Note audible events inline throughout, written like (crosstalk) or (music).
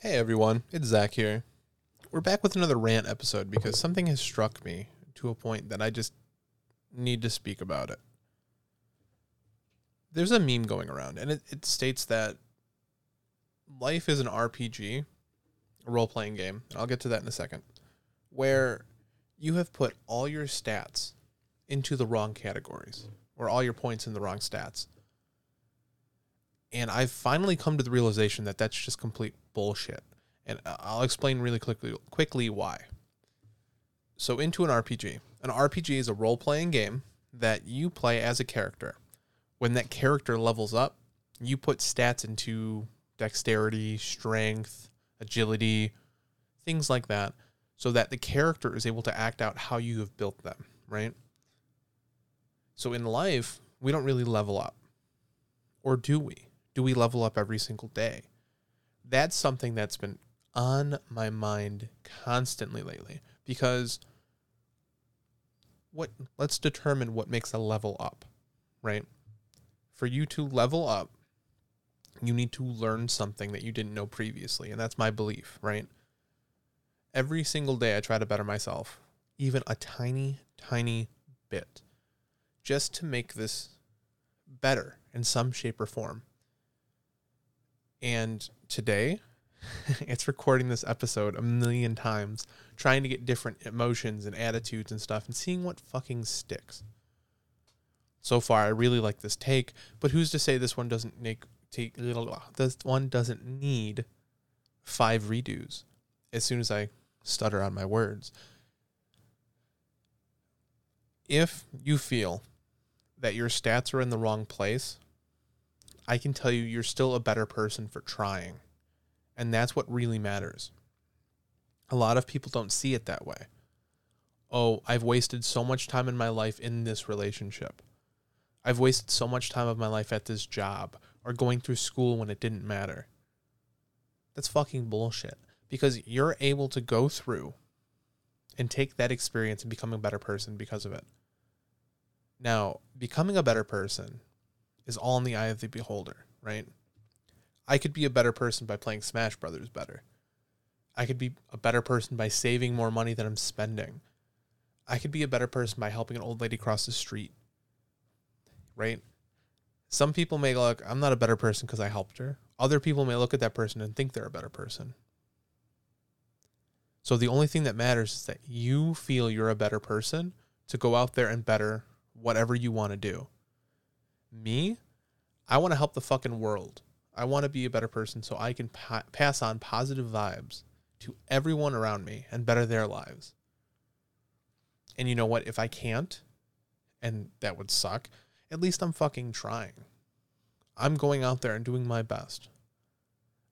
Hey everyone, it's Zack here. We're back with another rant episode because something has struck me to a point that I just need to speak about it. There's a meme going around, and it, it states that life is an RPG, a role playing game. and I'll get to that in a second, where you have put all your stats into the wrong categories, or all your points in the wrong stats. And I've finally come to the realization that that's just complete bullshit. And I'll explain really quickly quickly why. So into an RPG. An RPG is a role-playing game that you play as a character. When that character levels up, you put stats into dexterity, strength, agility, things like that, so that the character is able to act out how you have built them, right? So in life, we don't really level up. Or do we? Do we level up every single day? That's something that's been on my mind constantly lately because what let's determine what makes a level up, right? For you to level up, you need to learn something that you didn't know previously, and that's my belief, right? Every single day I try to better myself, even a tiny tiny bit, just to make this better in some shape or form. And today, (laughs) it's recording this episode a million times, trying to get different emotions and attitudes and stuff, and seeing what fucking sticks. So far, I really like this take, but who's to say this one doesn't make take this one doesn't need five redos? As soon as I stutter on my words, if you feel that your stats are in the wrong place, I can tell you you're still a better person for trying. And that's what really matters. A lot of people don't see it that way. Oh, I've wasted so much time in my life in this relationship. I've wasted so much time of my life at this job or going through school when it didn't matter. That's fucking bullshit because you're able to go through and take that experience and become a better person because of it. Now, becoming a better person is all in the eye of the beholder, right? I could be a better person by playing Smash Brothers better. I could be a better person by saving more money than I'm spending. I could be a better person by helping an old lady cross the street. Right? Some people may look, I'm not a better person because I helped her. Other people may look at that person and think they're a better person. So the only thing that matters is that you feel you're a better person to go out there and better whatever you want to do. Me, I want to help the fucking world. I want to be a better person so I can pa- pass on positive vibes to everyone around me and better their lives. And you know what? If I can't, and that would suck, at least I'm fucking trying. I'm going out there and doing my best.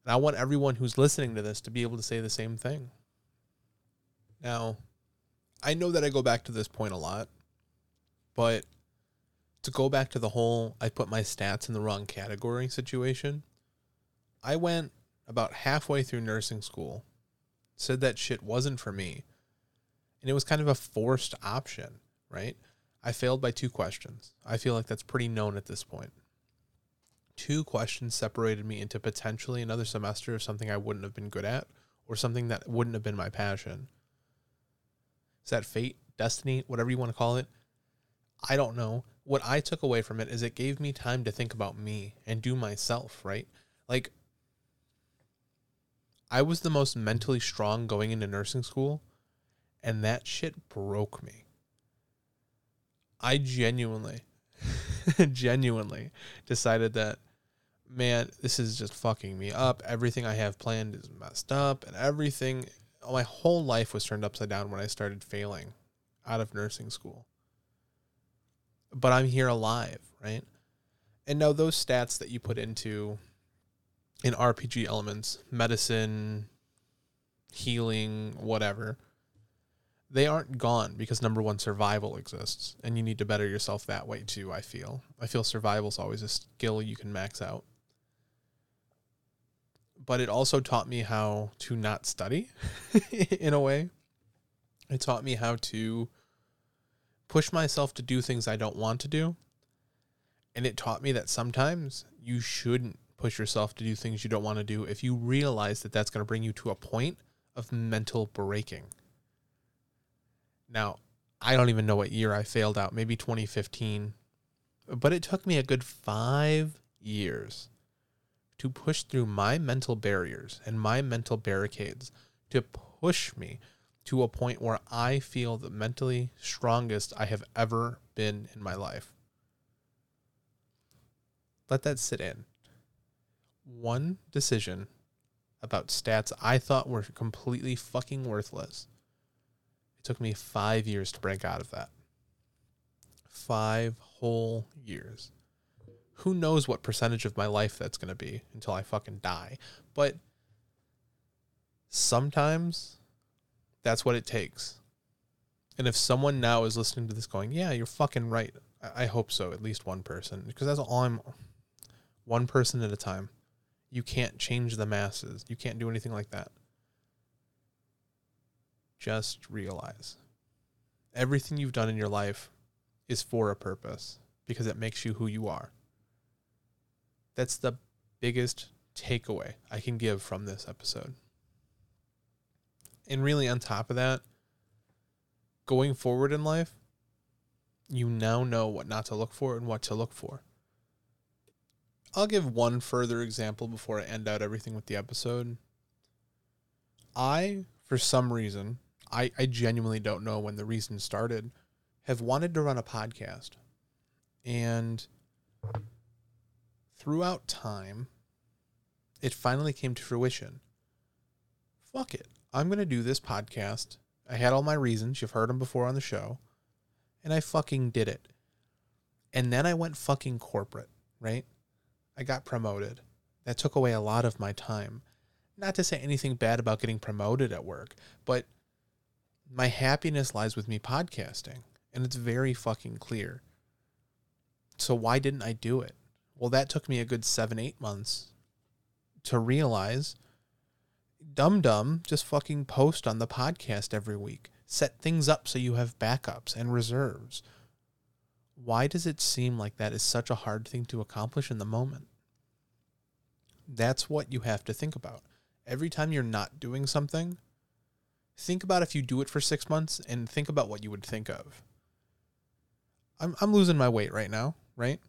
And I want everyone who's listening to this to be able to say the same thing. Now, I know that I go back to this point a lot, but to go back to the whole I put my stats in the wrong category situation, I went about halfway through nursing school, said that shit wasn't for me, and it was kind of a forced option, right? I failed by two questions. I feel like that's pretty known at this point. Two questions separated me into potentially another semester of something I wouldn't have been good at or something that wouldn't have been my passion. Is that fate, destiny, whatever you want to call it? I don't know. What I took away from it is it gave me time to think about me and do myself, right? Like, I was the most mentally strong going into nursing school, and that shit broke me. I genuinely, (laughs) genuinely decided that, man, this is just fucking me up. Everything I have planned is messed up, and everything, my whole life was turned upside down when I started failing out of nursing school. But I'm here alive, right? And now those stats that you put into in RPG elements, medicine, healing, whatever, they aren't gone because number one, survival exists, and you need to better yourself that way too. I feel. I feel survival is always a skill you can max out. But it also taught me how to not study (laughs) in a way. It taught me how to push myself to do things I don't want to do. And it taught me that sometimes you shouldn't push yourself to do things you don't want to do if you realize that that's going to bring you to a point of mental breaking. Now, I don't even know what year I failed out, maybe 2015, but it took me a good five years to push through my mental barriers and my mental barricades to push me to a point where I feel the mentally strongest I have ever been in my life. Let that sit in. One decision about stats I thought were completely fucking worthless. It took me five years to break out of that. Five whole years. Who knows what percentage of my life that's going to be until I fucking die. But sometimes that's what it takes. And if someone now is listening to this going, yeah, you're fucking right. I hope so, at least one person, because that's all I'm one person at a time. You can't change the masses. You can't do anything like that. Just realize everything you've done in your life is for a purpose because it makes you who you are. That's the biggest takeaway I can give from this episode. And really, on top of that, going forward in life, you now know what not to look for and what to look for. I'll give one further example before I end out everything with the episode. I, for some reason, I, I genuinely don't know when the reason started, have wanted to run a podcast. And throughout time, it finally came to fruition. Fuck it. I'm going to do this podcast. I had all my reasons. You've heard them before on the show. And I fucking did it. And then I went fucking corporate, right? I got promoted. That took away a lot of my time. Not to say anything bad about getting promoted at work, but my happiness lies with me podcasting. And it's very fucking clear. So why didn't I do it? Well, that took me a good seven, eight months to realize Dum Dum just fucking post on the podcast every week. Set things up so you have backups and reserves. Why does it seem like that is such a hard thing to accomplish in the moment? That's what you have to think about. Every time you're not doing something, think about if you do it for six months and think about what you would think of. I'm, I'm losing my weight right now, right?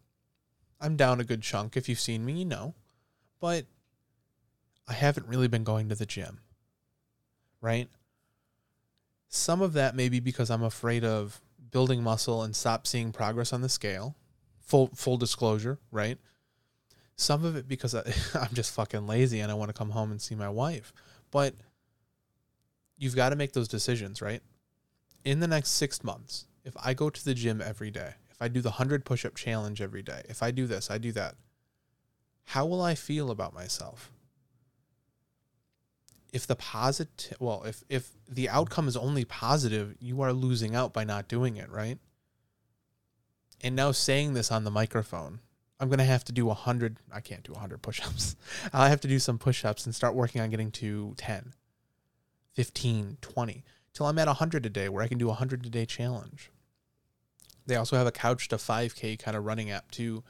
I'm down a good chunk. If you've seen me, you know. But I haven't really been going to the gym, right? Some of that may be because I'm afraid of building muscle and stop seeing progress on the scale. Full full disclosure, right? Some of it because I, (laughs) I'm just fucking lazy and I want to come home and see my wife. But you've got to make those decisions, right? In the next six months, if I go to the gym every day, if I do the 100 push up challenge every day, if I do this, I do that, how will I feel about myself? If the positive, well, if, if the outcome is only positive, you are losing out by not doing it, right? And now saying this on the microphone, I'm going to have to do 100, I can't do 100 push ups. (laughs) I'll have to do some push ups and start working on getting to 10, 15, 20, till I'm at 100 a day where I can do a 100 a day challenge. They also have a couch to 5K kind of running app too.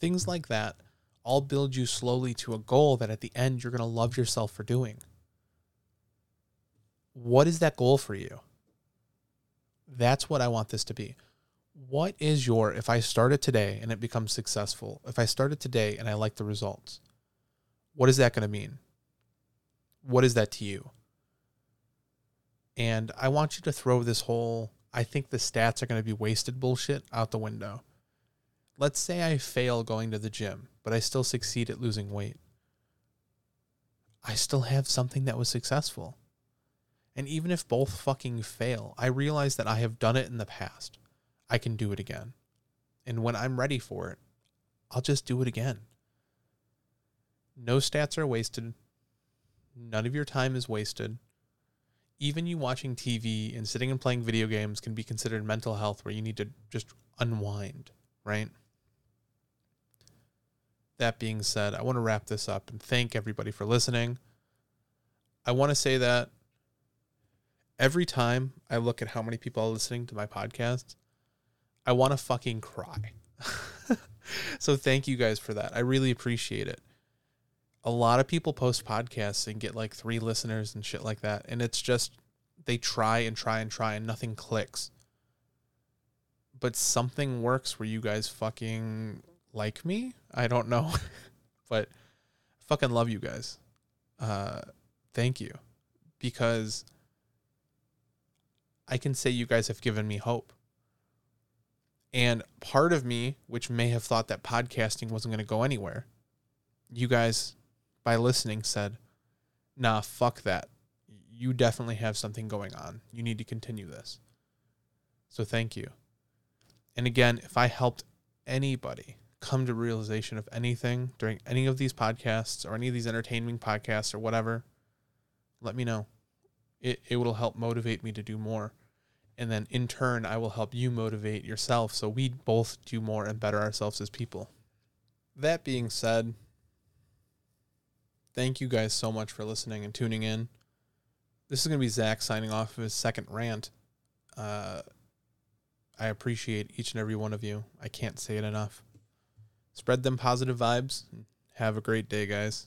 Things like that all build you slowly to a goal that at the end you're going to love yourself for doing. What is that goal for you? That's what I want this to be. What is your, if I start it today and it becomes successful, if I start it today and I like the results, what is that going to mean? What is that to you? And I want you to throw this whole I think the stats are going to be wasted bullshit out the window. Let's say I fail going to the gym, but I still succeed at losing weight. I still have something that was successful. And even if both fucking fail, I realize that I have done it in the past. I can do it again. And when I'm ready for it, I'll just do it again. No stats are wasted. None of your time is wasted even you watching TV and sitting and playing video games can be considered mental health where you need to just unwind, right? That being said, I want to wrap this up and thank everybody for listening. I want to say that every time I look at how many people are listening to my podcast, I want to fucking cry. (laughs) so thank you guys for that. I really appreciate it. a lot of people post podcasts and get like three listeners and shit like that. And it's just, they try and try and try and nothing clicks. But something works where you guys fucking like me. I don't know. (laughs) but fucking love you guys. Uh, thank you. Because I can say you guys have given me hope. And part of me, which may have thought that podcasting wasn't going to go anywhere, you guys, by listening, said, nah, fuck that. You definitely have something going on. You need to continue this. So thank you. And again, if I helped anybody come to realization of anything during any of these podcasts or any of these entertaining podcasts or whatever, let me know. It, it will help motivate me to do more and then in turn I will help you motivate yourself so we both do more and better ourselves as people. That being said, thank you guys so much for listening and tuning in. This is going to be Zack signing off of his second rant. Uh, I appreciate each and every one of you. I can't say it enough. Spread them positive vibes. Have a great day, guys.